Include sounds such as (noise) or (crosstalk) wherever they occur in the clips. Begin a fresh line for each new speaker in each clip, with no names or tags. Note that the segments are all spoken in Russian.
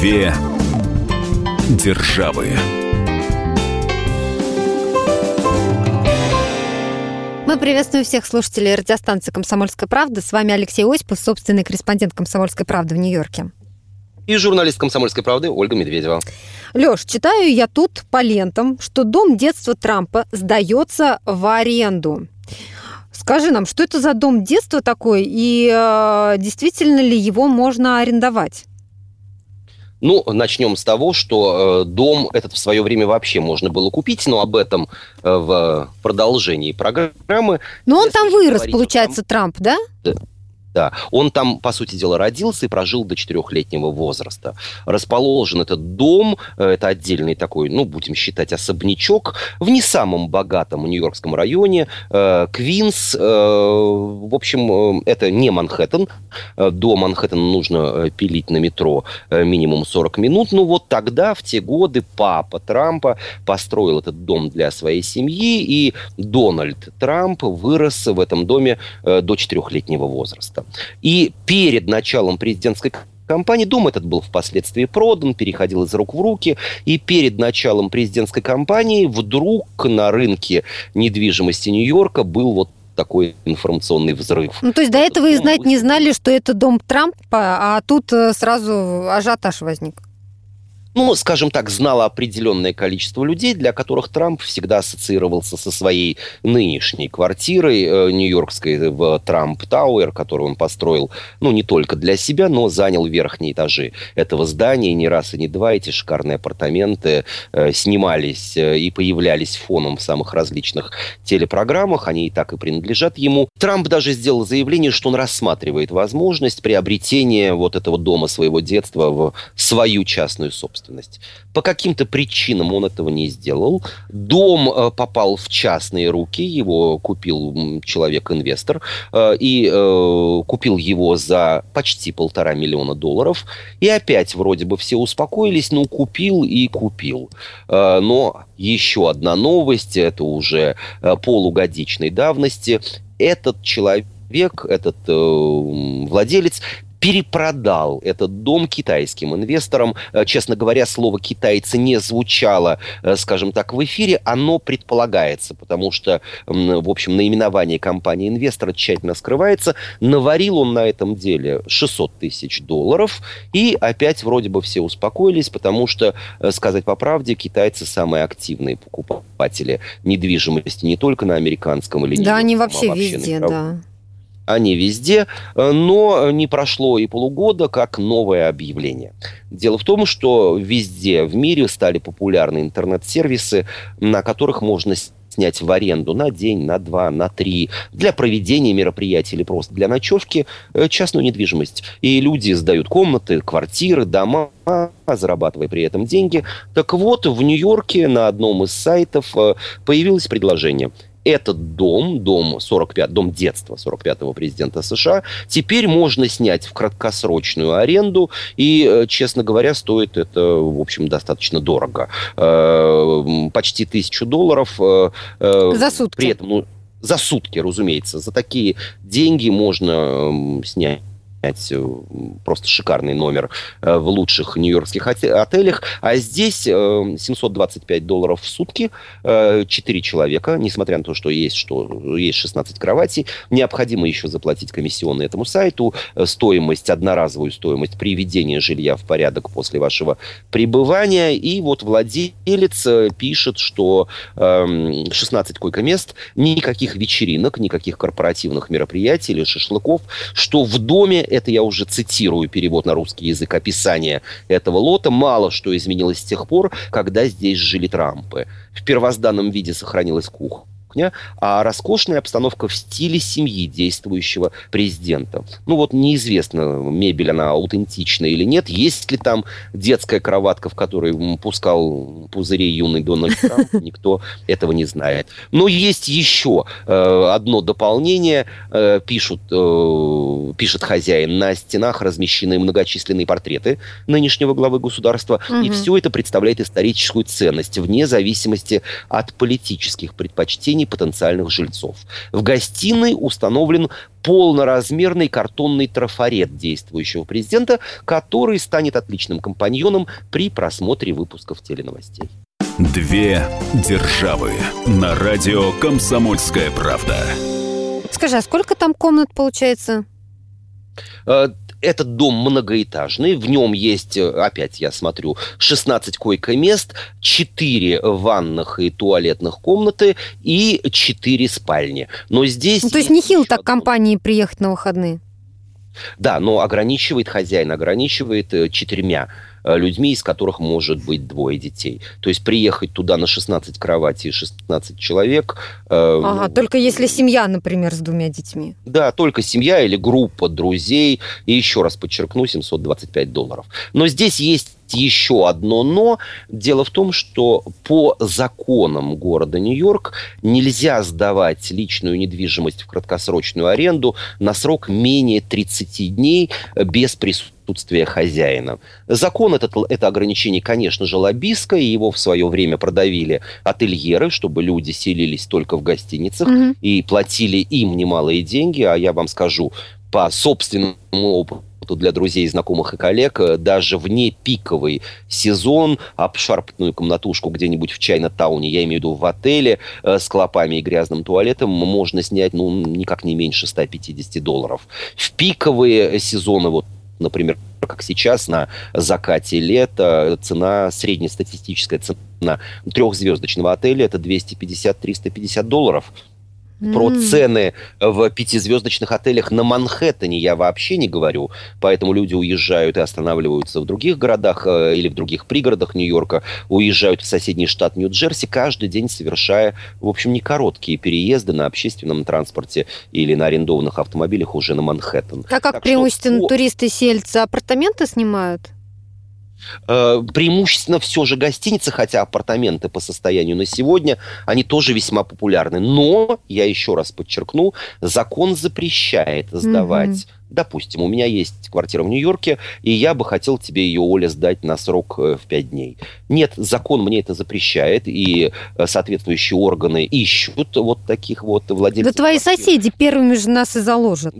Две державы.
Мы приветствуем всех слушателей радиостанции «Комсомольская правда». С вами Алексей Осипов, собственный корреспондент «Комсомольской правды» в Нью-Йорке.
И журналист «Комсомольской правды» Ольга Медведева.
Лёш, читаю я тут по лентам, что дом детства Трампа сдается в аренду. Скажи нам, что это за дом детства такой, и э, действительно ли его можно арендовать?
Ну, начнем с того, что э, дом этот в свое время вообще можно было купить, но об этом э, в продолжении программы.
Но он там вырос, получается, Трамп, да?
Да, он там, по сути дела, родился и прожил до четырехлетнего возраста. Расположен этот дом, э, это отдельный такой, ну, будем считать, особнячок в не самом богатом нью-йоркском районе, э, Квинс. Э, в общем, это не Манхэттен. До Манхэттена нужно пилить на метро минимум 40 минут. Ну, вот тогда, в те годы, папа Трампа построил этот дом для своей семьи, и Дональд Трамп вырос в этом доме до четырехлетнего возраста. И перед началом президентской кампании. Дом этот был впоследствии продан, переходил из рук в руки. И перед началом президентской кампании вдруг на рынке недвижимости Нью-Йорка был вот такой информационный взрыв.
Ну, то есть до этого и знать не знали, что это дом Трампа, а тут э, сразу ажиотаж возник
ну, скажем так, знало определенное количество людей, для которых Трамп всегда ассоциировался со своей нынешней квартирой э, нью-йоркской в Трамп Тауэр, которую он построил, ну, не только для себя, но занял верхние этажи этого здания. Не раз и не два эти шикарные апартаменты э, снимались э, и появлялись фоном в самых различных телепрограммах. Они и так и принадлежат ему. Трамп даже сделал заявление, что он рассматривает возможность приобретения вот этого дома своего детства в свою частную собственность собственность. По каким-то причинам он этого не сделал. Дом э, попал в частные руки, его купил человек-инвестор, э, и э, купил его за почти полтора миллиона долларов. И опять вроде бы все успокоились, ну, купил и купил. Но еще одна новость, это уже полугодичной давности. Этот человек, этот э, владелец перепродал этот дом китайским инвесторам. Э, честно говоря, слово «китайцы» не звучало, э, скажем так, в эфире. Оно предполагается, потому что, в общем, наименование компании инвестора тщательно скрывается. Наварил он на этом деле 600 тысяч долларов. И опять вроде бы все успокоились, потому что, э, сказать по правде, китайцы самые активные покупатели недвижимости не только на американском или
Да, они вообще, а вообще везде, да
они везде, э, но не прошло и полугода, как новое объявление. Дело в том, что везде в мире стали популярны интернет-сервисы, на которых можно снять в аренду на день, на два, на три, для проведения мероприятий или просто для ночевки э, частную недвижимость. И люди сдают комнаты, квартиры, дома, зарабатывая при этом деньги. Так вот, в Нью-Йорке на одном из сайтов э, появилось предложение – этот дом, дом 45, дом детства 45-го президента США, теперь можно снять в краткосрочную аренду, и, э, честно говоря, стоит это, в общем, достаточно дорого. Э, почти тысячу долларов.
Э, за сутки.
При этом, ну, за сутки, разумеется. За такие деньги можно снять снять э, просто шикарный номер э, в лучших нью-йоркских отелях. А здесь 725 э, долларов в сутки, 4 человека, несмотря на то, что есть, что есть 16 кроватей. Необходимо еще заплатить комиссионный этому сайту, стоимость, одноразовую стоимость приведения жилья в порядок после вашего пребывания. И вот владелец пишет, что 16 эм, койко-мест, никаких вечеринок, никаких корпоративных мероприятий или шашлыков, что в доме это я уже цитирую перевод на русский язык, описание этого лота, мало что изменилось с тех пор, когда здесь жили Трампы. В первозданном виде сохранилась кухня кухня, а роскошная обстановка в стиле семьи действующего президента. Ну вот неизвестно, мебель она аутентичная или нет, есть ли там детская кроватка, в которой пускал пузырей юный Дональд (laughs) Трамп, никто этого не знает. Но есть еще э, одно дополнение, э, пишут, э, пишет хозяин, на стенах размещены многочисленные портреты нынешнего главы государства, угу. и все это представляет историческую ценность вне зависимости от политических предпочтений потенциальных жильцов. В гостиной установлен полноразмерный картонный трафарет действующего президента, который станет отличным компаньоном при просмотре выпусков теленовостей.
Две державы на радио «Комсомольская правда».
Скажи, а сколько там комнат получается?
Этот дом многоэтажный, в нем есть, э, опять я смотрю, 16 койко-мест, 4 ванных и туалетных комнаты и 4 спальни. Но здесь...
Ну, то есть нехило так компании приехать на выходные?
Да, но ограничивает хозяин, ограничивает э, четырьмя людьми, из которых может быть двое детей. То есть приехать туда на 16 кроватей и 16 человек...
Э, ага, ну, только если семья, например, с двумя детьми.
Да, только семья или группа друзей. И еще раз подчеркну, 725 долларов. Но здесь есть еще одно но. Дело в том, что по законам города Нью-Йорк нельзя сдавать личную недвижимость в краткосрочную аренду на срок менее 30 дней без присутствия отсутствие хозяина. Закон этот, это ограничение, конечно же, лоббистское, его в свое время продавили ательеры, чтобы люди селились только в гостиницах mm-hmm. и платили им немалые деньги, а я вам скажу, по собственному опыту, для друзей, знакомых и коллег, э, даже вне пиковый сезон, обшарпанную комнатушку где-нибудь в Чайна-тауне, я имею в виду в отеле, э, с клопами и грязным туалетом, можно снять, ну, никак не меньше 150 долларов. В пиковые сезоны, вот например, как сейчас на закате лета, цена, среднестатистическая цена трехзвездочного отеля это 250-350 долларов. Про цены в пятизвездочных отелях на Манхэттене я вообще не говорю. Поэтому люди уезжают и останавливаются в других городах э, или в других пригородах Нью-Йорка, уезжают в соседний штат Нью-Джерси, каждый день совершая, в общем, не короткие переезды на общественном транспорте или на арендованных автомобилях уже на Манхэттен.
А как так преимущественно что... туристы-сельцы апартаменты снимают?
Э, преимущественно все же гостиницы, хотя апартаменты по состоянию на сегодня, они тоже весьма популярны. Но, я еще раз подчеркну, закон запрещает сдавать mm-hmm. Допустим, у меня есть квартира в Нью-Йорке, и я бы хотел тебе ее, Оля, сдать на срок э, в пять дней. Нет, закон мне это запрещает, и э, соответствующие органы ищут вот таких вот владельцев.
Да твои квартир. соседи первыми же нас и заложат.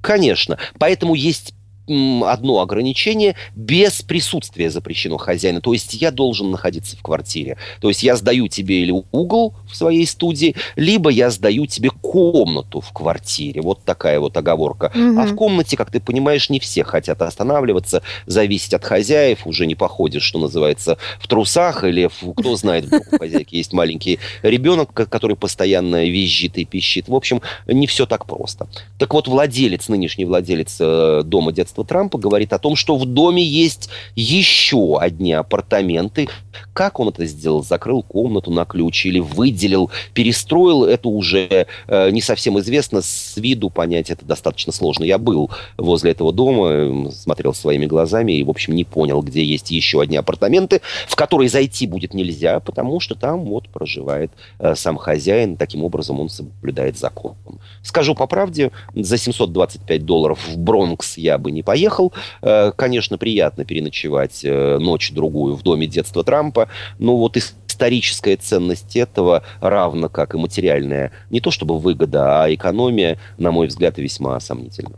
Конечно. Поэтому есть одно ограничение – без присутствия запрещено хозяина. То есть я должен находиться в квартире. То есть я сдаю тебе или угол в своей студии, либо я сдаю тебе комнату в квартире. Вот такая вот оговорка. Угу. А в комнате, как ты понимаешь, не все хотят останавливаться, зависеть от хозяев. Уже не походишь, что называется, в трусах или в, кто (laughs) знает, у хозяйки есть маленький ребенок, который постоянно визжит и пищит. В общем, не все так просто. Так вот, владелец, нынешний владелец э, дома детства правительства Трампа говорит о том, что в доме есть еще одни апартаменты. Как он это сделал? Закрыл комнату на ключ или выделил, перестроил? Это уже э, не совсем известно. С виду понять это достаточно сложно. Я был возле этого дома, смотрел своими глазами и, в общем, не понял, где есть еще одни апартаменты, в которые зайти будет нельзя, потому что там вот проживает э, сам хозяин. Таким образом он соблюдает закон. Скажу по правде, за 725 долларов в Бронкс я бы не не поехал. Э, конечно, приятно переночевать э, ночь-другую в доме детства Трампа, но вот историческая ценность этого, равно как и материальная, не то чтобы выгода, а экономия, на мой взгляд, весьма сомнительна.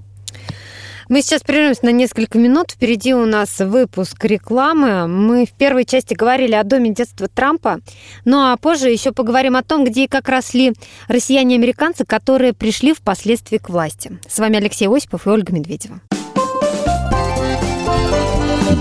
Мы сейчас прервемся на несколько минут. Впереди у нас выпуск рекламы. Мы в первой части говорили о доме детства Трампа. Ну а позже еще поговорим о том, где и как росли россияне и американцы, которые пришли впоследствии к власти. С вами Алексей Осипов и Ольга Медведева.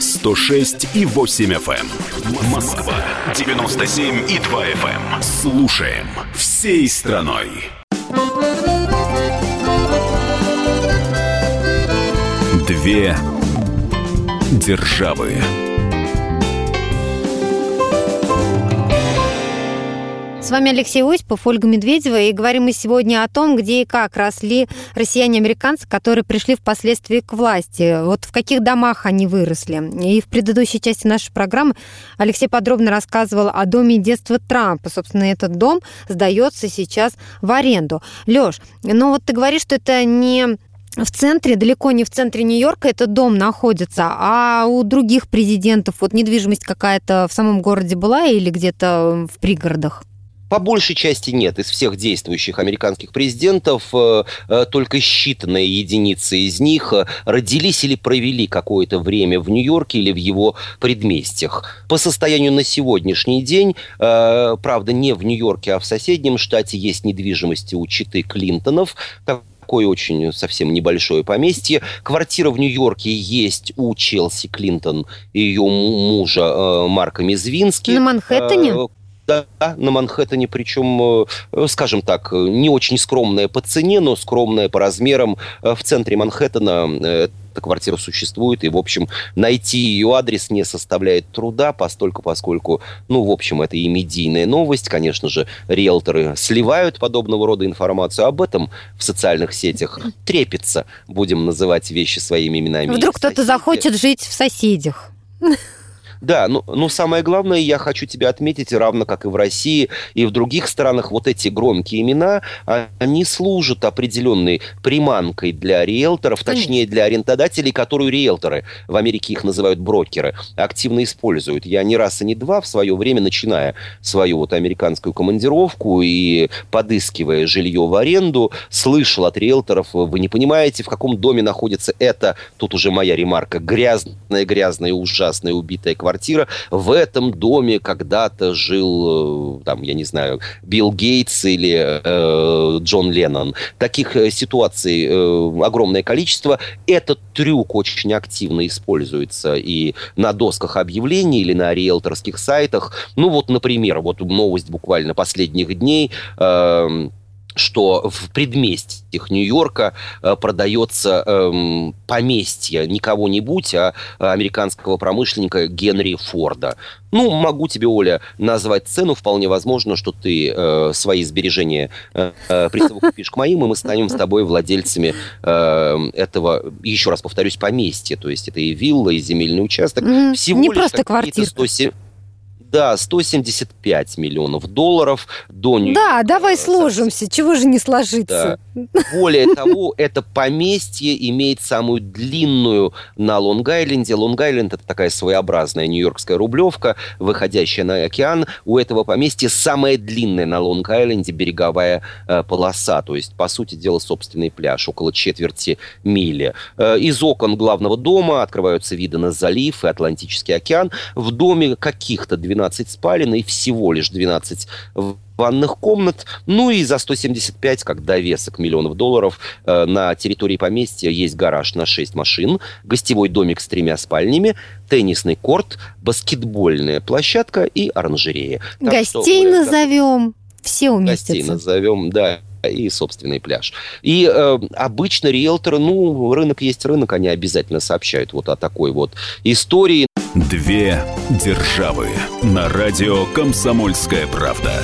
106 и 8 FM. Эм. Москва 97 и 2 FM. Эм. Слушаем всей страной. Две державы.
С вами Алексей Осипов, Ольга Медведева, и говорим мы сегодня о том, где и как росли россияне-американцы, которые пришли впоследствии к власти. Вот в каких домах они выросли. И в предыдущей части нашей программы Алексей подробно рассказывал о доме детства Трампа. Собственно, этот дом сдается сейчас в аренду. Лёш, ну вот ты говоришь, что это не в центре, далеко не в центре Нью-Йорка этот дом находится, а у других президентов вот недвижимость какая-то в самом городе была или где-то в пригородах?
По большей части нет. Из всех действующих американских президентов э, э, только считанные единицы из них э, родились или провели какое-то время в Нью-Йорке или в его предместьях. По состоянию на сегодняшний день, правда, не в Нью-Йорке, а в соседнем штате есть недвижимости у читы Клинтонов, такое очень совсем небольшое поместье. Квартира в Нью-Йорке есть у Челси Клинтон и ее мужа Марка Мизвински.
На Манхэттене?
Да, на Манхэттене, причем, э, скажем так, не очень скромная по цене, но скромная по размерам. Э, в центре Манхэттена э, эта квартира существует, и, в общем, найти ее адрес не составляет труда, постольку, поскольку, ну, в общем, это и медийная новость, конечно же, риэлторы сливают подобного рода информацию, об этом в социальных сетях трепится, будем называть вещи своими именами.
Вдруг кто-то захочет жить в соседях. (laughs)
Да, ну, ну самое главное, я хочу тебя отметить, равно как и в России и в других странах, вот эти громкие имена, они служат определенной приманкой для риэлторов, точнее для арендодателей, которую риэлторы, в Америке их называют брокеры, активно используют. Я не раз и не два в свое время, начиная свою вот американскую командировку и подыскивая жилье в аренду, слышал от риэлторов, вы не понимаете, в каком доме находится это, тут уже моя ремарка, грязная, грязная, ужасная, убитая квартира, квартира. В этом доме когда-то жил, э, там, я не знаю, Билл Гейтс или э, Джон Леннон. Таких э, ситуаций э, огромное количество. Этот трюк очень активно используется и на досках объявлений, или на риэлторских сайтах. Ну вот, например, вот новость буквально последних дней. Э, что в предместьях Нью-Йорка э, продается э, поместье не кого-нибудь, а американского промышленника Генри Форда. Ну, могу тебе, Оля, назвать цену. Вполне возможно, что ты э, свои сбережения э, э присовокупишь к моим, и мы станем с тобой владельцами э, этого, еще раз повторюсь, поместья. То есть это и вилла, и земельный участок.
Всего не просто квартира. 107...
Да, 175 миллионов долларов до.
Да, давай сложимся, чего же не сложиться.
Да. Более того, это поместье имеет самую длинную на Лонг-Айленде. Лонг-Айленд – это такая своеобразная нью-йоркская рублевка, выходящая на океан. У этого поместья самая длинная на Лонг-Айленде береговая э, полоса, то есть, по сути дела, собственный пляж, около четверти мили. Э, из окон главного дома открываются виды на залив и Атлантический океан. В доме каких-то 12 12 спален и всего лишь 12 ванных комнат. Ну и за 175, как довесок миллионов долларов, э, на территории поместья есть гараж на 6 машин, гостевой домик с тремя спальнями, теннисный корт, баскетбольная площадка и оранжерея.
Так Гостей что, назовем. Все уместятся.
Гостей назовем, да и собственный пляж. И э, обычно риэлторы, ну, рынок есть рынок, они обязательно сообщают вот о такой вот истории.
Две державы на радио «Комсомольская правда».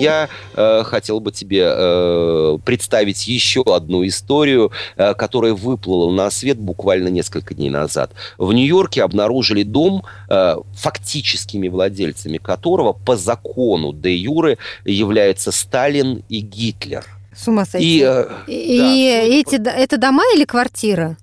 Я э, хотел бы тебе э, представить еще одну историю, э, которая выплыла на свет буквально несколько дней назад. В Нью-Йорке обнаружили дом, э, фактическими владельцами которого по закону де Юры являются Сталин и Гитлер.
С ума сойти. И, э, и да, эти, это дома или квартира?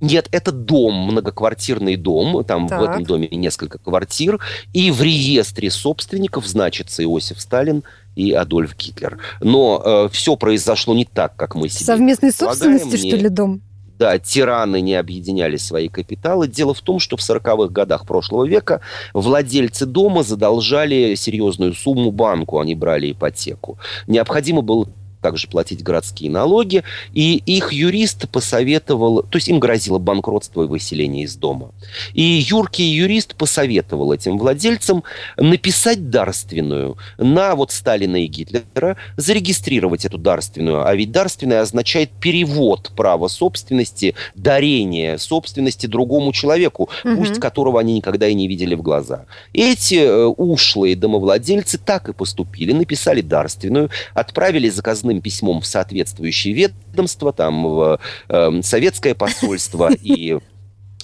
Нет, это дом, многоквартирный дом. Там так. в этом доме несколько квартир. И в реестре собственников значится Иосиф Сталин и Адольф Гитлер. Но э, все произошло не так, как мы себе
Совместной собственности, что ли, дом?
Да, тираны не объединяли свои капиталы. Дело в том, что в 40-х годах прошлого века владельцы дома задолжали серьезную сумму банку, они брали ипотеку. Необходимо было также платить городские налоги, и их юрист посоветовал, то есть им грозило банкротство и выселение из дома. И юркий юрист посоветовал этим владельцам написать дарственную на вот Сталина и Гитлера, зарегистрировать эту дарственную, а ведь дарственная означает перевод права собственности, дарение собственности другому человеку, угу. пусть которого они никогда и не видели в глаза. Эти э, ушлые домовладельцы так и поступили, написали дарственную, отправили заказные заказным письмом в соответствующее ведомство, там в э, советское посольство (laughs) и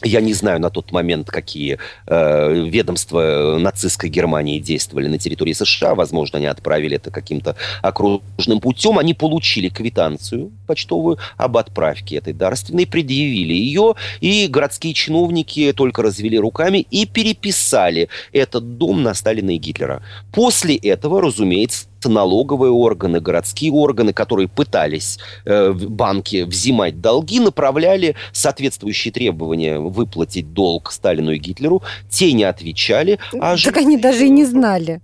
я не знаю на тот момент, какие э, ведомства нацистской Германии действовали на территории США. Возможно, они отправили это каким-то окружным путем. Они получили квитанцию почтовую об отправке этой дарственной, предъявили ее, и городские чиновники только развели руками и переписали этот дом на Сталина и Гитлера. После этого, разумеется, налоговые органы, городские органы, которые пытались э, банки взимать долги, направляли соответствующие требования выплатить долг Сталину и Гитлеру. Те не отвечали.
А так они даже и не знали.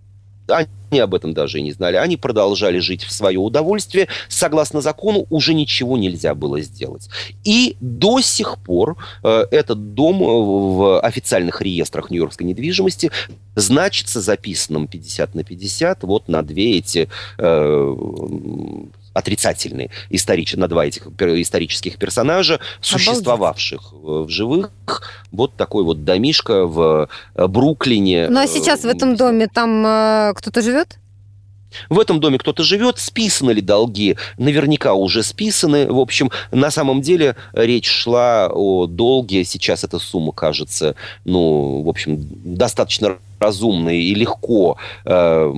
Они об этом даже и не знали. Они продолжали жить в свое удовольствие. Согласно закону уже ничего нельзя было сделать. И до сих пор э, этот дом в официальных реестрах нью-йоркской недвижимости значится записанным 50 на 50 вот на две эти э, отрицательные историч... на два этих исторических персонажа, существовавших Обалдеть. в живых. Вот такой вот домишка в э, Бруклине.
Ну а сейчас в этом доме там э, кто-то живет?
В этом доме кто-то живет, списаны ли долги? Наверняка уже списаны. В общем, на самом деле речь шла о долге. Сейчас эта сумма кажется, ну, в общем, достаточно разумной и легко э,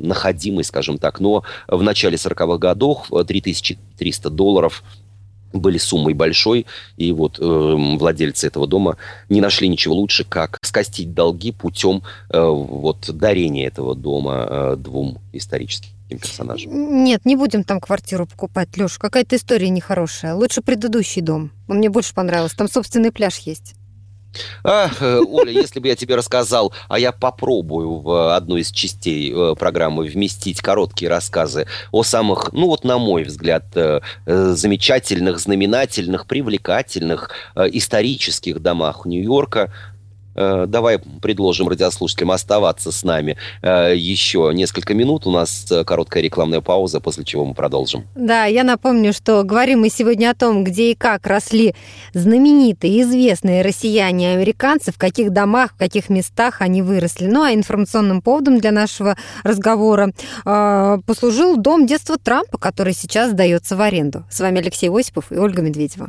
находимой, скажем так. Но в начале 40-х годов 3300 долларов – были суммой большой, и вот э, владельцы этого дома не нашли ничего лучше, как скостить долги путем э, вот дарения этого дома э, двум историческим персонажам.
Нет, не будем там квартиру покупать, Леш, какая-то история нехорошая. Лучше предыдущий дом. Он мне больше понравился. Там собственный пляж есть.
Э, Оля, если бы я тебе рассказал, а я попробую в одну из частей э, программы вместить короткие рассказы о самых, ну вот на мой взгляд, э, замечательных, знаменательных, привлекательных исторических домах Нью-Йорка, давай предложим радиослушателям оставаться с нами э, еще несколько минут. У нас э, короткая рекламная пауза, после чего мы продолжим.
Да, я напомню, что говорим мы сегодня о том, где и как росли знаменитые, известные россияне и американцы, в каких домах, в каких местах они выросли. Ну а информационным поводом для нашего разговора послужил дом детства Трампа, который сейчас сдается в аренду. С вами Алексей Осипов и Ольга Медведева.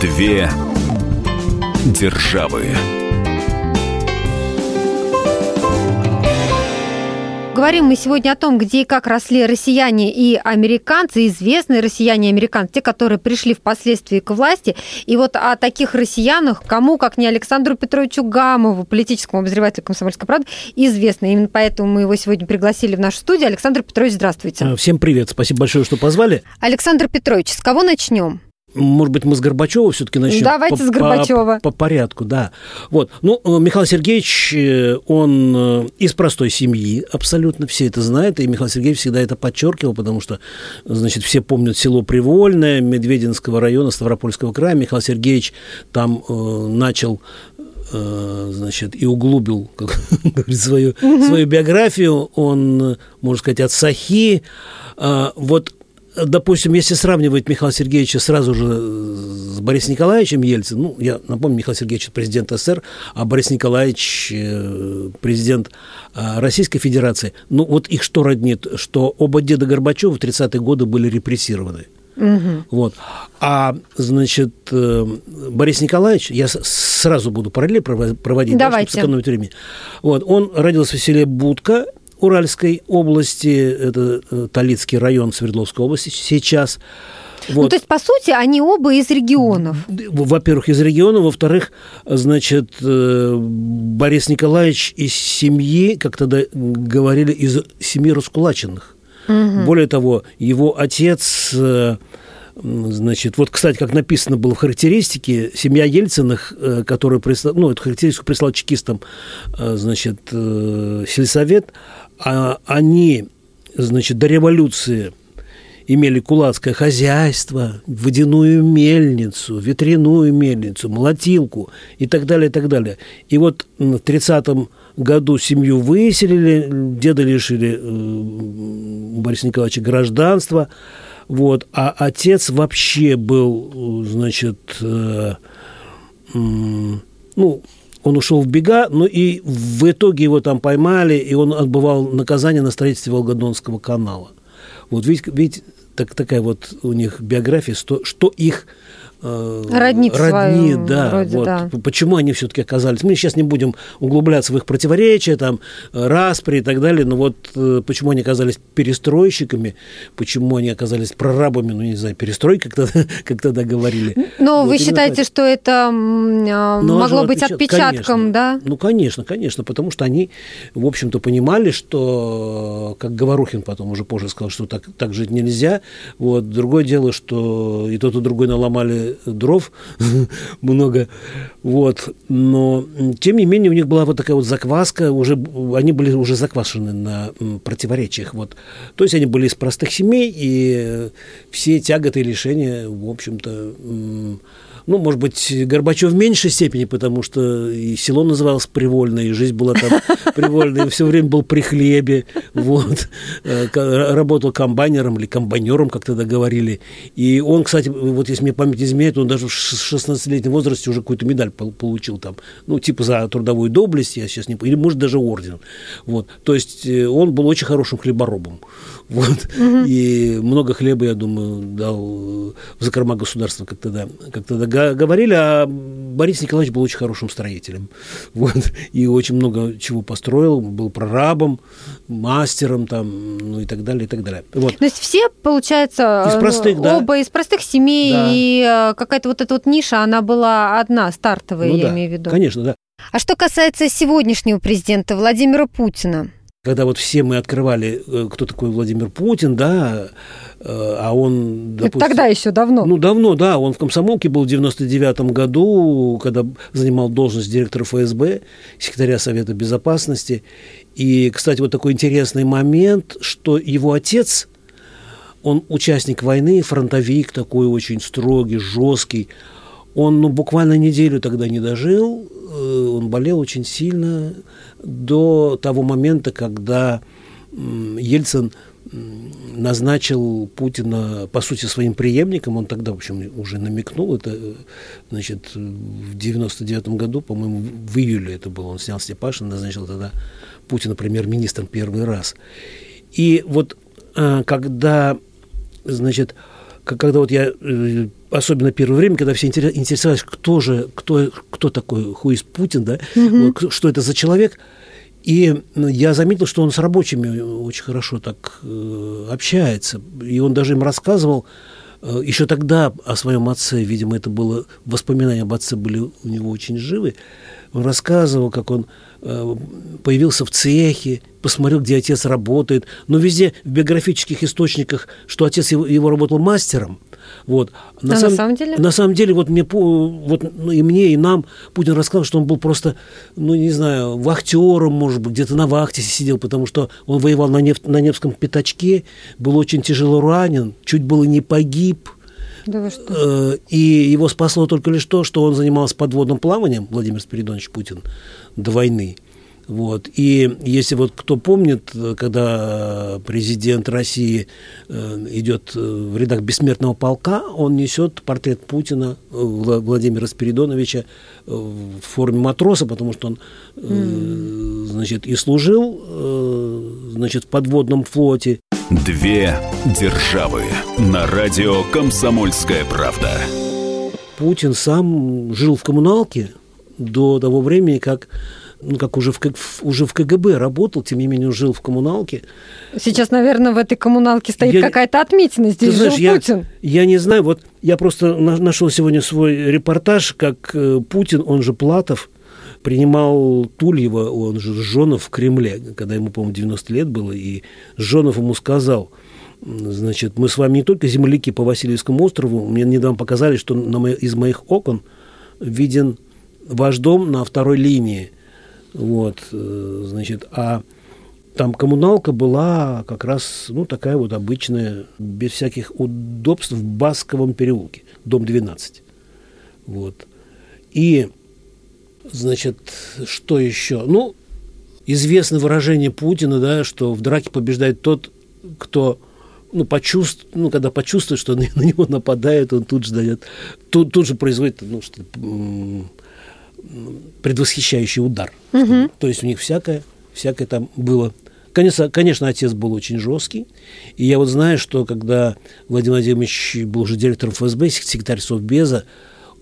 Две державы.
Говорим мы сегодня о том, где и как росли россияне и американцы, известные россияне и американцы, те, которые пришли впоследствии к власти. И вот о таких россиянах, кому, как не Александру Петровичу Гамову, политическому обозревателю «Комсомольской правды», известно. Именно поэтому мы его сегодня пригласили в нашу студию. Александр Петрович, здравствуйте.
Всем привет. Спасибо большое, что позвали.
Александр Петрович, с кого начнем?
Может быть, мы с Горбачева все-таки начнем?
Давайте по, с Горбачева.
По, по порядку, да. Вот. Ну, э, Михаил Сергеевич, э, он э, из простой семьи, абсолютно все это знают, и Михаил Сергеевич всегда это подчеркивал, потому что, значит, все помнят село Привольное, Медвединского района, Ставропольского края. Михаил Сергеевич там э, начал значит, и углубил, (laughs) как говорит, свою, угу. свою биографию. Он, можно сказать, от Сахи. Вот допустим, если сравнивать Михаила Сергеевича сразу же с Борисом Николаевичем Ельциным, ну, я напомню, Михаил Сергеевич президент СССР, а Борис Николаевич э, президент э, Российской Федерации, ну, вот их что роднит, что оба деда Горбачева в 30-е годы были репрессированы. Угу. Вот. А, значит, э, Борис Николаевич, я сразу буду параллель проводить,
Давайте.
да, чтобы сэкономить время. Вот, он родился в селе Будка, Уральской области, это э, Талицкий район Свердловской области сейчас.
Вот. Ну, то есть, по сути, они оба из регионов.
Во-первых, из региона, во-вторых, значит, э, Борис Николаевич из семьи, как тогда говорили, из семьи раскулаченных. Угу. Более того, его отец э, Значит, вот, кстати, как написано было в характеристике, семья Ельциных, э, которую прислал, ну, эту характеристику прислал чекистам, значит, сельсовет, они, значит, до революции имели кулацкое хозяйство, водяную мельницу, ветряную мельницу, молотилку и так далее, и так далее. И вот в 30-м году семью выселили, деда лишили э, Бориса Николаевича гражданства, вот, а отец вообще был, значит, э, ну, он ушел в бега, но и в итоге его там поймали, и он отбывал наказание на строительстве Волгодонского канала. Вот видите, видите так, такая вот у них биография, что, что их
Э, Роднит родни,
свою, да,
вроде,
вот,
да.
Почему они все-таки оказались? Мы сейчас не будем углубляться в их противоречия, там, распри и так далее, но вот э, почему они оказались перестройщиками, почему они оказались прорабами, ну, не знаю, перестрой, как тогда, как тогда (laughs) говорили.
Но вот вы считаете, так. что это а, но могло быть отпечат... отпечатком,
конечно.
да?
Ну, конечно, конечно, потому что они, в общем-то, понимали, что, как Говорухин потом уже позже сказал, что так, так жить нельзя. Вот. Другое дело, что и тот, и другой наломали дров (laughs) много, вот, но тем не менее у них была вот такая вот закваска, уже, они были уже заквашены на противоречиях, вот, то есть они были из простых семей, и все тяготы и лишения, в общем-то, ну, может быть, Горбачев в меньшей степени, потому что и село называлось Привольное, и жизнь была там (laughs) привольная, и все время был при хлебе, вот. Э, работал комбайнером или комбайнером, как тогда говорили. И он, кстати, вот если мне память изменяет, он даже в 16-летнем возрасте уже какую-то медаль получил там, ну, типа за трудовую доблесть, я сейчас не помню, или, может, даже орден. Вот. То есть э, он был очень хорошим хлеборобом. Вот. Угу. И много хлеба, я думаю, дал в закорма государства, как тогда, как тогда говорили, а Борис Николаевич был очень хорошим строителем. (laughs) Вот. И очень много чего построил, был прорабом, мастером там, ну и так далее, и так далее. Вот.
То есть все, получается, из простых, да. оба из простых семей, да. и э, какая-то вот эта вот ниша, она была одна, стартовая, ну, я
да.
имею в виду.
Конечно, да.
А что касается сегодняшнего президента Владимира Путина,
когда вот все мы открывали, э, кто такой Владимир Путин, да, э, а он,
допустим, Это тогда еще давно.
Ну, давно, да, он в комсомолке был в 99 году, когда занимал должность директора ФСБ, секретаря Совета Безопасности. И, кстати, вот такой интересный момент, что его отец, он участник войны, фронтовик такой очень строгий, жесткий, он ну, буквально неделю тогда не дожил, э, он болел очень сильно до того момента, когда Ельцин назначил Путина, по сути, своим преемником. Он тогда, в общем, уже намекнул. Это, значит, в 99 году, по-моему, в июле это было. Он снял Степашина, назначил тогда Путина премьер-министром первый раз. И вот э, когда, значит, когда вот я, э, особенно первое время, когда все интересовались, кто же, кто, кто такой Хуис Путин, да, угу. что это за человек, и я заметил, что он с рабочими очень хорошо так э, общается, и он даже им рассказывал, еще тогда о своем отце, видимо, это было, воспоминания об отце были у него очень живы, он рассказывал, как он э, появился в цехе, посмотрел, где отец работает. Но везде в биографических источниках, что отец его, его работал мастером. Вот.
На, а сам, на самом деле?
На самом деле, вот мне, вот, ну, и мне, и нам Путин рассказал, что он был просто, ну, не знаю, вахтером, может быть, где-то на вахте сидел, потому что он воевал на, неф, на Невском пятачке, был очень тяжело ранен, чуть было не погиб –
да вы что?
Э, и его спасло только лишь то, что он занимался подводным плаванием, Владимир Спиридонович Путин, до войны. Вот. И если вот кто помнит, когда президент России э, идет в рядах бессмертного полка, он несет портрет Путина, э, Владимира Спиридоновича в форме матроса, потому что он mm. значит, и служил значит, в подводном флоте.
Две державы на радио «Комсомольская правда».
Путин сам жил в коммуналке до того времени, как как уже в, уже в КГБ работал, тем не менее он жил в коммуналке.
Сейчас, наверное, в этой коммуналке стоит я, какая-то отметина. Здесь
ты знаешь,
жил
я,
Путин.
Я не знаю, вот я просто нашел сегодня свой репортаж, как э, Путин, он же Платов, принимал Тульева, он же Жонов в Кремле, когда ему, по-моему, 90 лет было, и Жонов ему сказал, значит, мы с вами не только земляки по Васильевскому острову, мне недавно показали, что на мо- из моих окон виден ваш дом на второй линии. Вот, э, значит, а там коммуналка была как раз, ну, такая вот обычная, без всяких удобств в Басковом переулке, дом 12. Вот. И, значит, что еще? Ну, известно выражение Путина, да, что в драке побеждает тот, кто ну, почувств, ну, когда почувствует, что (laughs) на, него нападает, он тут же дает, тут, тут же производит ну, что предвосхищающий удар. Угу. То есть у них всякое, всякое там было. Конечно, конечно, отец был очень жесткий. И я вот знаю, что когда Владимир Владимирович был уже директором ФСБ, секретарь Совбеза,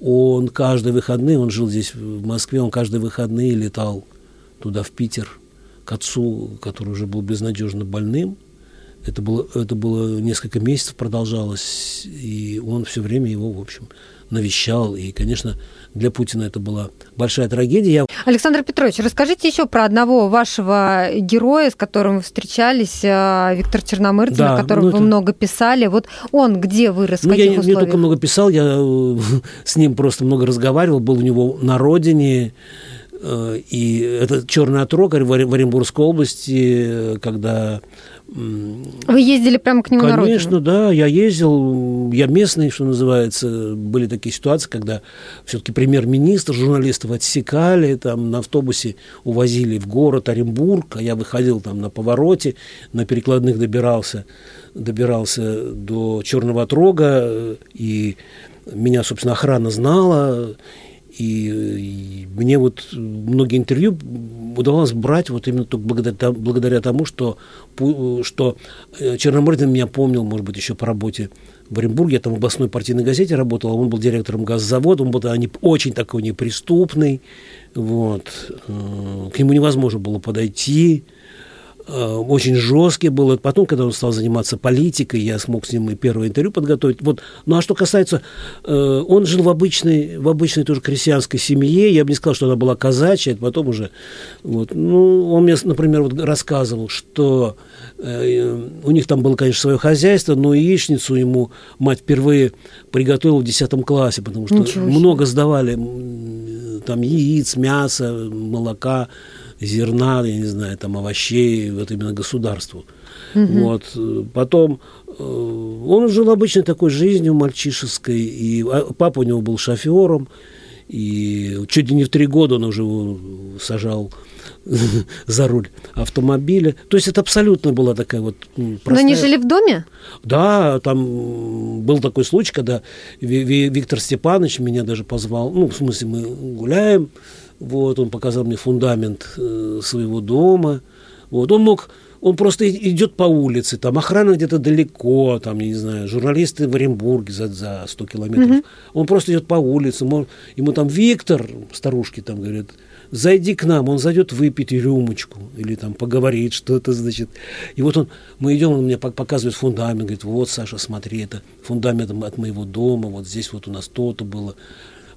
он каждые выходные, он жил здесь в Москве, он каждые выходные летал туда, в Питер, к отцу, который уже был безнадежно больным. Это было, это было несколько месяцев продолжалось, и он все время его, в общем, навещал. И, конечно, для Путина это была большая трагедия.
Александр Петрович, расскажите еще про одного вашего героя, с которым вы встречались, э, Виктор Черномырдин, да, о котором ну, это... вы много писали. Вот он где вырос,
ну,
в каких
я
условиях?
не только много писал, я э, (laughs) с ним просто много разговаривал, был у него на родине, и это черный отрог в Оренбургской области, когда
вы ездили прямо к нему
Конечно, да, я ездил, я местный, что называется. Были такие ситуации, когда все-таки премьер-министр, журналистов отсекали, там на автобусе увозили в город Оренбург, а я выходил там на повороте, на перекладных добирался, добирался до Черного Трога, и меня, собственно, охрана знала, и, и мне вот многие интервью удавалось брать вот именно только благодаря, благодаря тому, что, что э, Черномырдин меня помнил, может быть, еще по работе в Оренбурге, я там в областной партийной газете работал, а он был директором газзавода, он был они, очень такой неприступный, вот, э, к нему невозможно было подойти, Э, очень жесткий был. Потом, когда он стал заниматься политикой, я смог с ним и первое интервью подготовить. Вот. Ну а что касается, э, он жил в обычной, в обычной тоже крестьянской семье. Я бы не сказал, что она была казачья, это потом уже. Вот. Ну, он мне, например, вот рассказывал, что э, у них там было, конечно, свое хозяйство, но яичницу ему мать впервые приготовила в 10 классе, потому что много сдавали там яиц, мяса, молока зерна, я не знаю, там овощей, вот именно государству. Угу. Вот. Потом э, он жил обычной такой жизнью мальчишеской, и а, папа у него был шофером, и чуть ли не в три года он уже сажал (laughs) за руль автомобиля. То есть это абсолютно была такая вот
простая... Но они жили в доме?
Да, там был такой случай, когда Виктор Степанович меня даже позвал, ну, в смысле, мы гуляем, вот, он показал мне фундамент э, своего дома. Вот, он мог, он просто идет по улице, там охрана где-то далеко, там, я не знаю, журналисты в Оренбурге за, за 100 километров. Угу. Он просто идет по улице, ему, ему там Виктор, старушки там говорят, зайди к нам, он зайдет выпить рюмочку или там поговорит что-то, значит. И вот он, мы идем, он мне показывает фундамент, говорит, вот, Саша, смотри, это фундамент от моего дома, вот здесь вот у нас то-то было.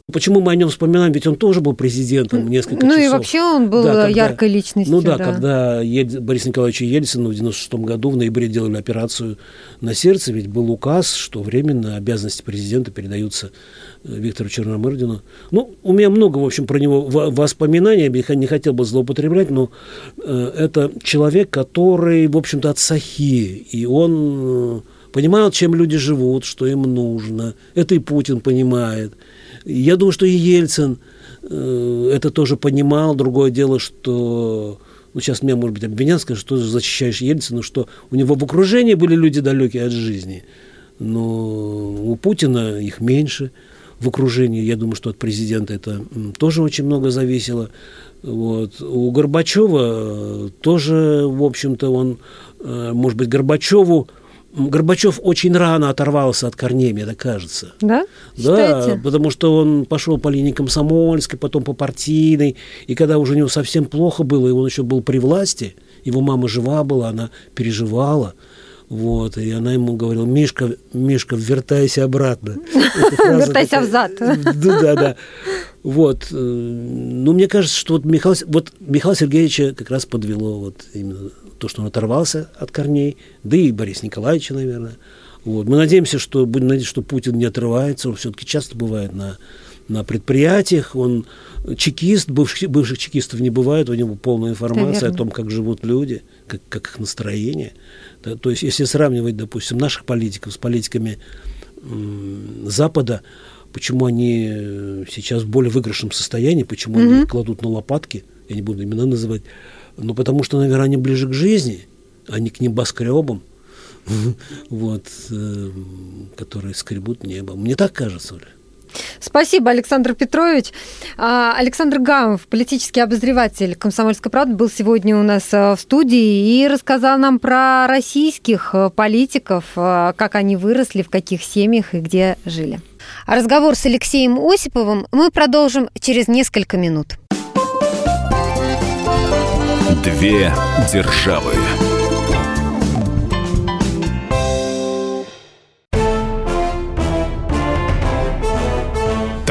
Почему мы о нем вспоминаем? Ведь он тоже был президентом несколько
ну,
часов.
Ну и вообще он был да, когда, яркой личностью.
Ну да, да. когда Ель, Борис Николаевич Ельцин в 96 году в ноябре делали операцию на сердце, ведь был указ, что временно обязанности президента передаются э, Виктору Черномырдину. Ну, у меня много, в общем, про него воспоминаний, я не хотел бы злоупотреблять, но э, это человек, который, в общем-то, от Сахи, и он э, понимал, чем люди живут, что им нужно. Это и Путин понимает. Я думаю, что и Ельцин э, это тоже понимал. Другое дело, что ну, сейчас меня, может быть, обвинят, скажут, что защищаешь Ельцина, что у него в окружении были люди далекие от жизни. Но у Путина их меньше в окружении. Я думаю, что от президента это тоже очень много зависело. Вот. У Горбачева тоже, в общем-то, он, э, может быть, Горбачеву Горбачев очень рано оторвался от корней, мне так кажется.
Да?
Считаете? Да, потому что он пошел по линии комсомольской, потом по партийной, и когда уже у него совсем плохо было, и он еще был при власти, его мама жива была, она переживала, вот, и она ему говорила, Мишка, Мишка, вертайся обратно. (laughs)
Вертайся взад.
Да, да, да. Вот. Э, ну, мне кажется, что вот Михаил, вот Михаила Сергеевича как раз подвело вот именно то, что он оторвался от корней, да и Борис Николаевича, наверное. Вот. Мы надеемся, что, будем надеяться, что Путин не отрывается, он все-таки часто бывает на, на предприятиях, он чекист, бывших, бывших чекистов не бывает, у него полная информация о том, как живут люди, как, как их настроение. Да, то есть, если сравнивать, допустим, наших политиков с политиками м- Запада, почему они сейчас в более выигрышном состоянии, почему mm-hmm. они кладут на лопатки, я не буду имена называть, ну, потому что, наверное, они ближе к жизни, а не к небоскребам, (laughs) вот, э, которые скребут небо. Мне так кажется, Оля.
Спасибо, Александр Петрович. А, Александр Гамов, политический обозреватель «Комсомольской правды», был сегодня у нас э, в студии и рассказал нам про российских э, политиков, как они выросли, в каких семьях и где жили. Разговор с Алексеем Осиповым мы продолжим через несколько минут.
Две державы.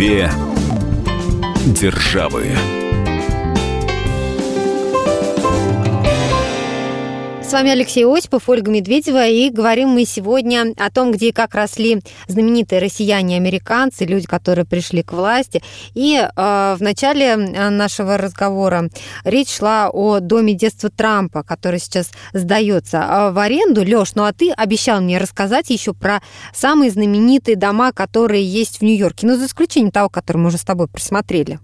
Две державы.
С вами Алексей Осипов, Ольга Медведева, и говорим мы сегодня о том, где и как росли знаменитые россияне-американцы, люди, которые пришли к власти. И э, в начале э, нашего разговора речь шла о доме детства Трампа, который сейчас сдается э, в аренду. Леш, ну а ты обещал мне рассказать еще про самые знаменитые дома, которые есть в Нью-Йорке, ну за исключением того, который мы уже с тобой просмотрели.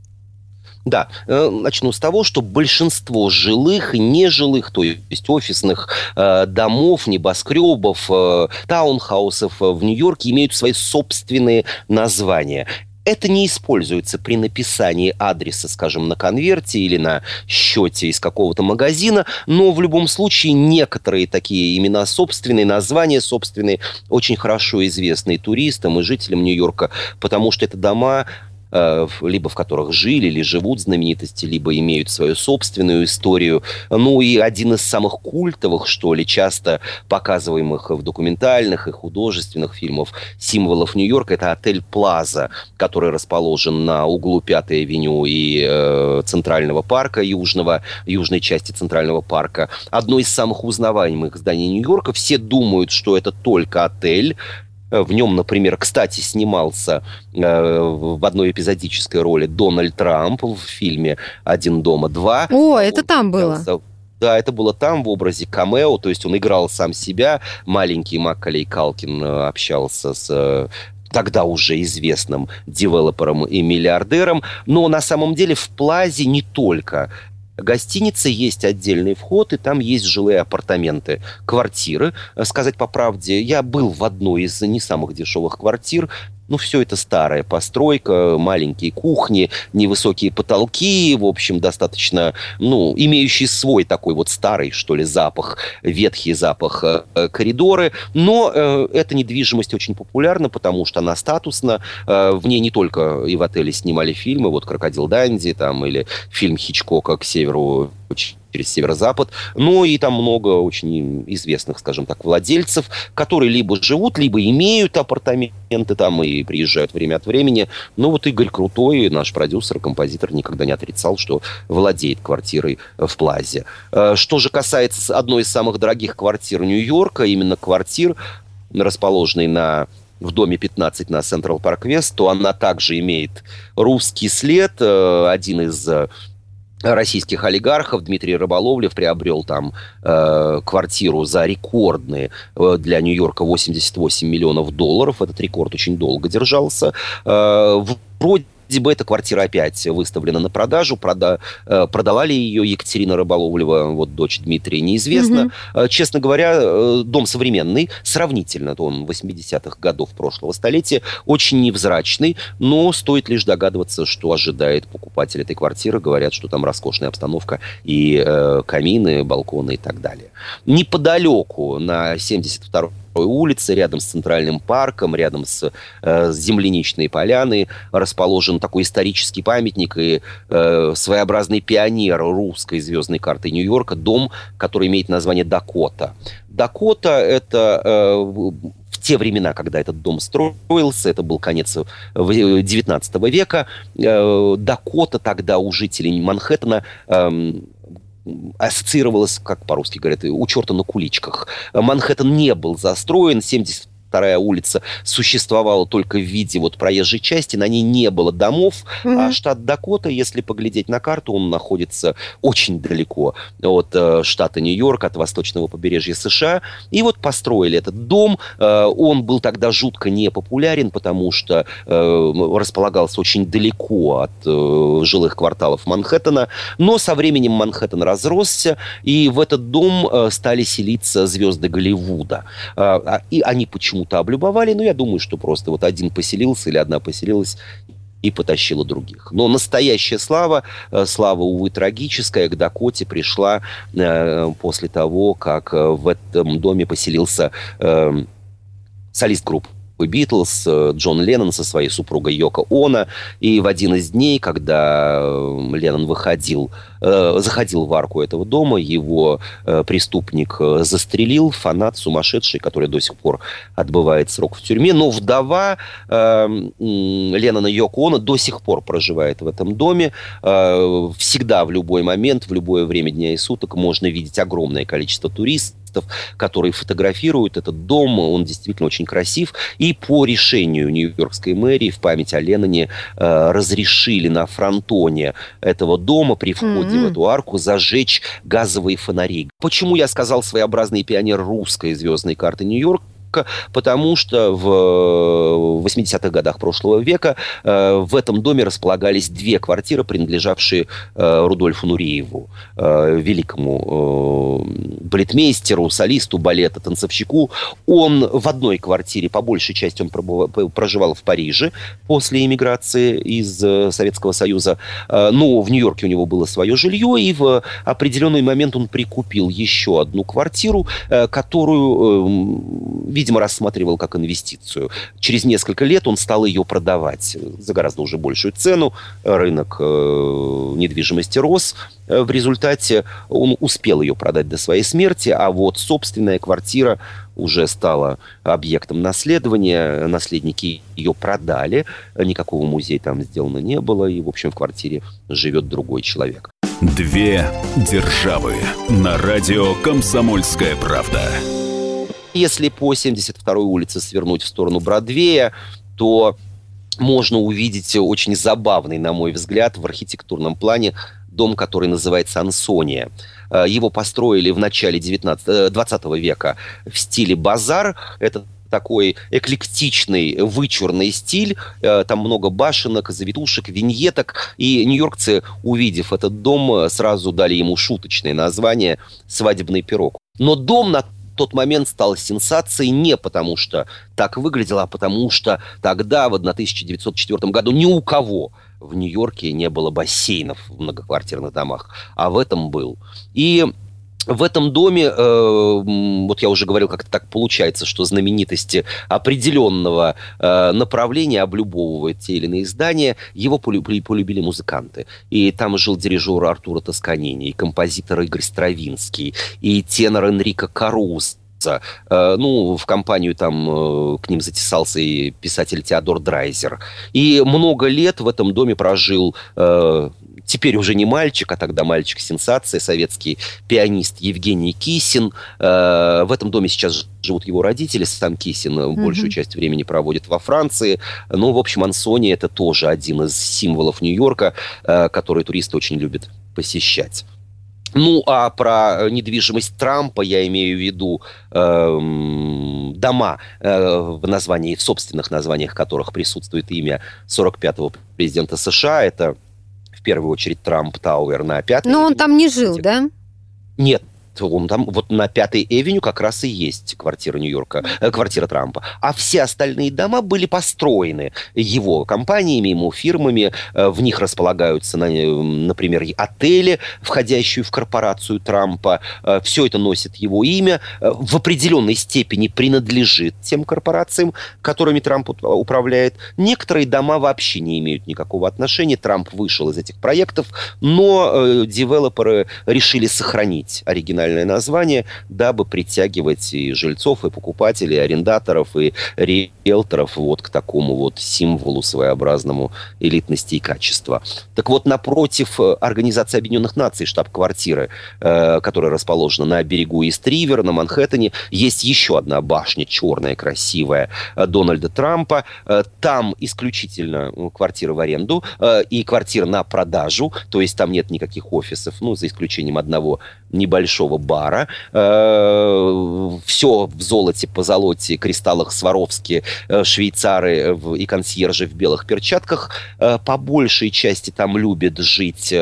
Да, э, начну с того, что большинство жилых и нежилых, то есть офисных э, домов, небоскребов, э, таунхаусов в Нью-Йорке имеют свои собственные названия. Это не используется при написании адреса, скажем, на конверте или на счете из какого-то магазина, но в любом случае некоторые такие имена собственные, названия собственные, очень хорошо известные туристам и жителям Нью-Йорка, потому что это дома либо в которых жили или живут знаменитости, либо имеют свою собственную историю. Ну и один из самых культовых, что ли, часто показываемых в документальных и художественных фильмах символов Нью-Йорка, это отель Плаза, который расположен на углу Пятой авеню и э, Центрального парка, южного, южной части Центрального парка. Одно из самых узнаваемых зданий Нью-Йорка. Все думают, что это только отель, Э, в нем, например, кстати, снимался э, в одной эпизодической роли Дональд Трамп в фильме «Один дома два».
О, это там было.
Да, это было там в образе камео, то есть он играл сам себя. Маленький Маккалей Калкин э, общался с тогда уже известным девелопером и миллиардером. Но на самом деле в Плазе не только гостинице есть отдельный вход, и там есть жилые апартаменты, квартиры. Сказать по правде, я был в одной из не самых дешевых квартир, ну, все это старая постройка, маленькие кухни, невысокие потолки, в общем, достаточно, ну, имеющий свой такой вот старый, что ли, запах, ветхий запах э, коридоры. Но э, эта недвижимость очень популярна, потому что она статусна. Э, в ней не только и в отеле снимали фильмы, вот «Крокодил Данди», там, или фильм Хичкока «К северу через северо-запад. Но и там много очень известных, скажем так, владельцев, которые либо живут, либо имеют апартаменты там и приезжают время от времени. Но вот Игорь Крутой, наш продюсер, композитор, никогда не отрицал, что владеет квартирой в Плазе. Э, что же касается одной из самых дорогих квартир Нью-Йорка, именно квартир, расположенной на в доме 15 на Централ Парк Вест, то она также имеет русский след. Э, один из российских олигархов. Дмитрий Рыболовлев приобрел там э, квартиру за рекордные э, для Нью-Йорка 88 миллионов долларов. Этот рекорд очень долго держался. Э, вроде бы эта квартира опять выставлена на продажу. Прода, э, продала ли ее Екатерина Рыболовлева, вот дочь Дмитрия, неизвестно. Угу. Честно говоря, э, дом современный, сравнительно он 80-х годов прошлого столетия, очень невзрачный, но стоит лишь догадываться, что ожидает покупатель этой квартиры. Говорят, что там роскошная обстановка и э, камины, балконы и так далее. Неподалеку на 72 улице, рядом с Центральным парком, рядом с, э, Земляничной поляной расположен такой исторический памятник и э, своеобразный пионер русской звездной карты Нью-Йорка, дом, который имеет название Дакота. Дакота – это э, в те времена, когда этот дом строился, это был конец 19 э, века, э, Дакота тогда у жителей Манхэттена эм, ассоциировалось, как по-русски говорят, у черта на куличках. Манхэттен не был застроен, 70 вторая улица существовала только в виде вот проезжей части, на ней не было домов, mm-hmm. а штат Дакота, если поглядеть на карту, он находится очень далеко от э, штата Нью-Йорк, от восточного побережья США, и вот построили этот дом, э, он был тогда жутко непопулярен, потому что э, располагался очень далеко от э, жилых кварталов Манхэттена, но со временем Манхэттен разросся, и в этот дом э, стали селиться звезды Голливуда. Э, и они почему почему-то облюбовали, но я думаю, что просто вот один поселился или одна поселилась и потащила других. Но настоящая слава, э, слава, увы, трагическая, к Дакоте пришла э, после того, как э, в этом доме поселился э, солист группы Битлз, э, Джон Леннон со своей супругой Йоко Оно. И в один из дней, когда Леннон выходил, э, заходил в арку этого дома, его преступник застрелил, фанат сумасшедший, который до сих пор отбывает срок в тюрьме. Но вдова Леннона Йоко до сих пор проживает в этом доме. Всегда, в любой момент, в любое время дня и суток можно видеть огромное количество туристов, которые фотографируют этот дом. Он действительно очень красив. И по решению Нью-Йоркской мэрии в память о Ленноне э, разрешили на фронтоне этого дома при входе mm-hmm. в эту арку зажечь газовые фонари. Почему я сказал своеобразный пионер русской звездной карты Нью-Йорк? Нью-Йорка, потому что в 80-х годах прошлого века э, в этом доме располагались две квартиры, принадлежавшие э, Рудольфу Нуриеву, э, великому балетмейстеру, солисту балета, танцовщику. Он в одной квартире, по большей части он проживал в Париже после эмиграции из Советского Союза. Но в Нью-Йорке у него было свое жилье, и в определенный момент он прикупил еще одну квартиру, которую, видимо, рассматривал как инвестицию. Через несколько лет он стал ее продавать за гораздо уже большую цену. Рынок э, недвижимости рос. Э, в результате он успел ее продать до своей смерти, а вот собственная квартира уже стала объектом наследования. Наследники ее продали. Никакого музея там сделано не было. И, в общем, в квартире живет другой человек.
Две державы на радио «Комсомольская правда».
Если по 72-й улице свернуть в сторону Бродвея, то можно увидеть очень забавный, на мой взгляд, в архитектурном плане дом, который называется «Ансония». Э, его построили в начале 19, 20 э, века в стиле базар. Это такой эклектичный, вычурный стиль. Э, там много башенок, завитушек, виньеток. И нью-йоркцы, увидев этот дом, сразу дали ему шуточное название «Свадебный пирог». Но дом на тот момент стал сенсацией не потому, что так выглядело, а потому что тогда, в 1904 году, ни у кого в Нью-Йорке не было бассейнов в многоквартирных домах, а в этом был. И в этом доме, э, вот я уже говорил, как то так получается, что знаменитости определенного э, направления облюбовывают те или иные здания, его полюбили, полюбили музыканты. И там жил дирижер Артура Тосканини, и композитор Игорь Стравинский, и тенор Энрико Карус, Ну, в компанию там к ним затесался и писатель Теодор Драйзер. И много лет в этом доме прожил теперь уже не мальчик, а тогда мальчик-сенсация, советский пианист Евгений Кисин. Э, в этом доме сейчас живут его родители. Сам Кисин mm-hmm. большую часть времени проводит во Франции. Ну, в общем, Ансони – это тоже один из символов Нью-Йорка, э, который туристы очень любят посещать. Ну, а про недвижимость Трампа я имею в виду э, дома, э, в названии, в собственных названиях которых присутствует имя 45-го президента США. Это первую очередь Trump Tower на пятой.
Но он там не жил, да?
Нет, он там вот на Пятой Avenue как раз и есть квартира Нью-Йорка, э, квартира Трампа. А все остальные дома были построены его компаниями, ему фирмами. Э, в них располагаются, например, отели, входящие в корпорацию Трампа. Э, все это носит его имя. В определенной степени принадлежит тем корпорациям, которыми Трамп управляет. Некоторые дома вообще не имеют никакого отношения. Трамп вышел из этих проектов, но девелоперы решили сохранить оригинальный оригинальное название, дабы притягивать и жильцов, и покупателей, и арендаторов, и риэлторов вот к такому вот символу своеобразному элитности и качества. Так вот, напротив э, Организации Объединенных Наций, штаб-квартиры, э, которая расположена на берегу Ист-Ривер, на Манхэттене, есть еще одна башня, черная, красивая, э, Дональда Трампа. Э, там исключительно квартиры в аренду э, и квартиры на продажу, то есть там нет никаких офисов, ну, за исключением одного небольшого бара. Э, все в золоте, по золоте, кристаллах Сваровски, э, швейцары и консьержи в белых перчатках. Э, по большей части там любят жить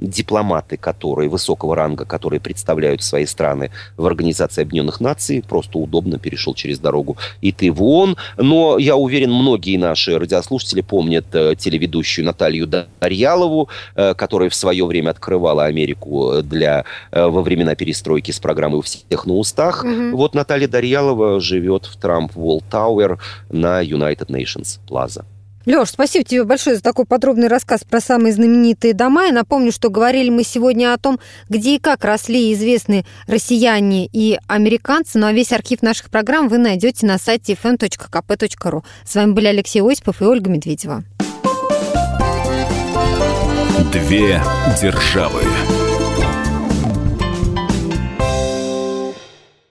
дипломаты, которые высокого ранга, которые представляют свои страны в Организации Объединенных Наций. Просто удобно перешел через дорогу и ты в ООН. Но я уверен, многие наши радиослушатели помнят телеведущую Наталью Дарьялову, которая в свое время открывала Америку для во времена перестройки с программой «У всех на устах». Угу. Вот Наталья Дарьялова живет в Трамп Wall Tower на United Nations Plaza.
Леш, спасибо тебе большое за такой подробный рассказ про самые знаменитые дома. Я напомню, что говорили мы сегодня о том, где и как росли известные россияне и американцы. Ну а весь архив наших программ вы найдете на сайте fm.kp.ru. С вами были Алексей Осипов и Ольга Медведева.
Две державы.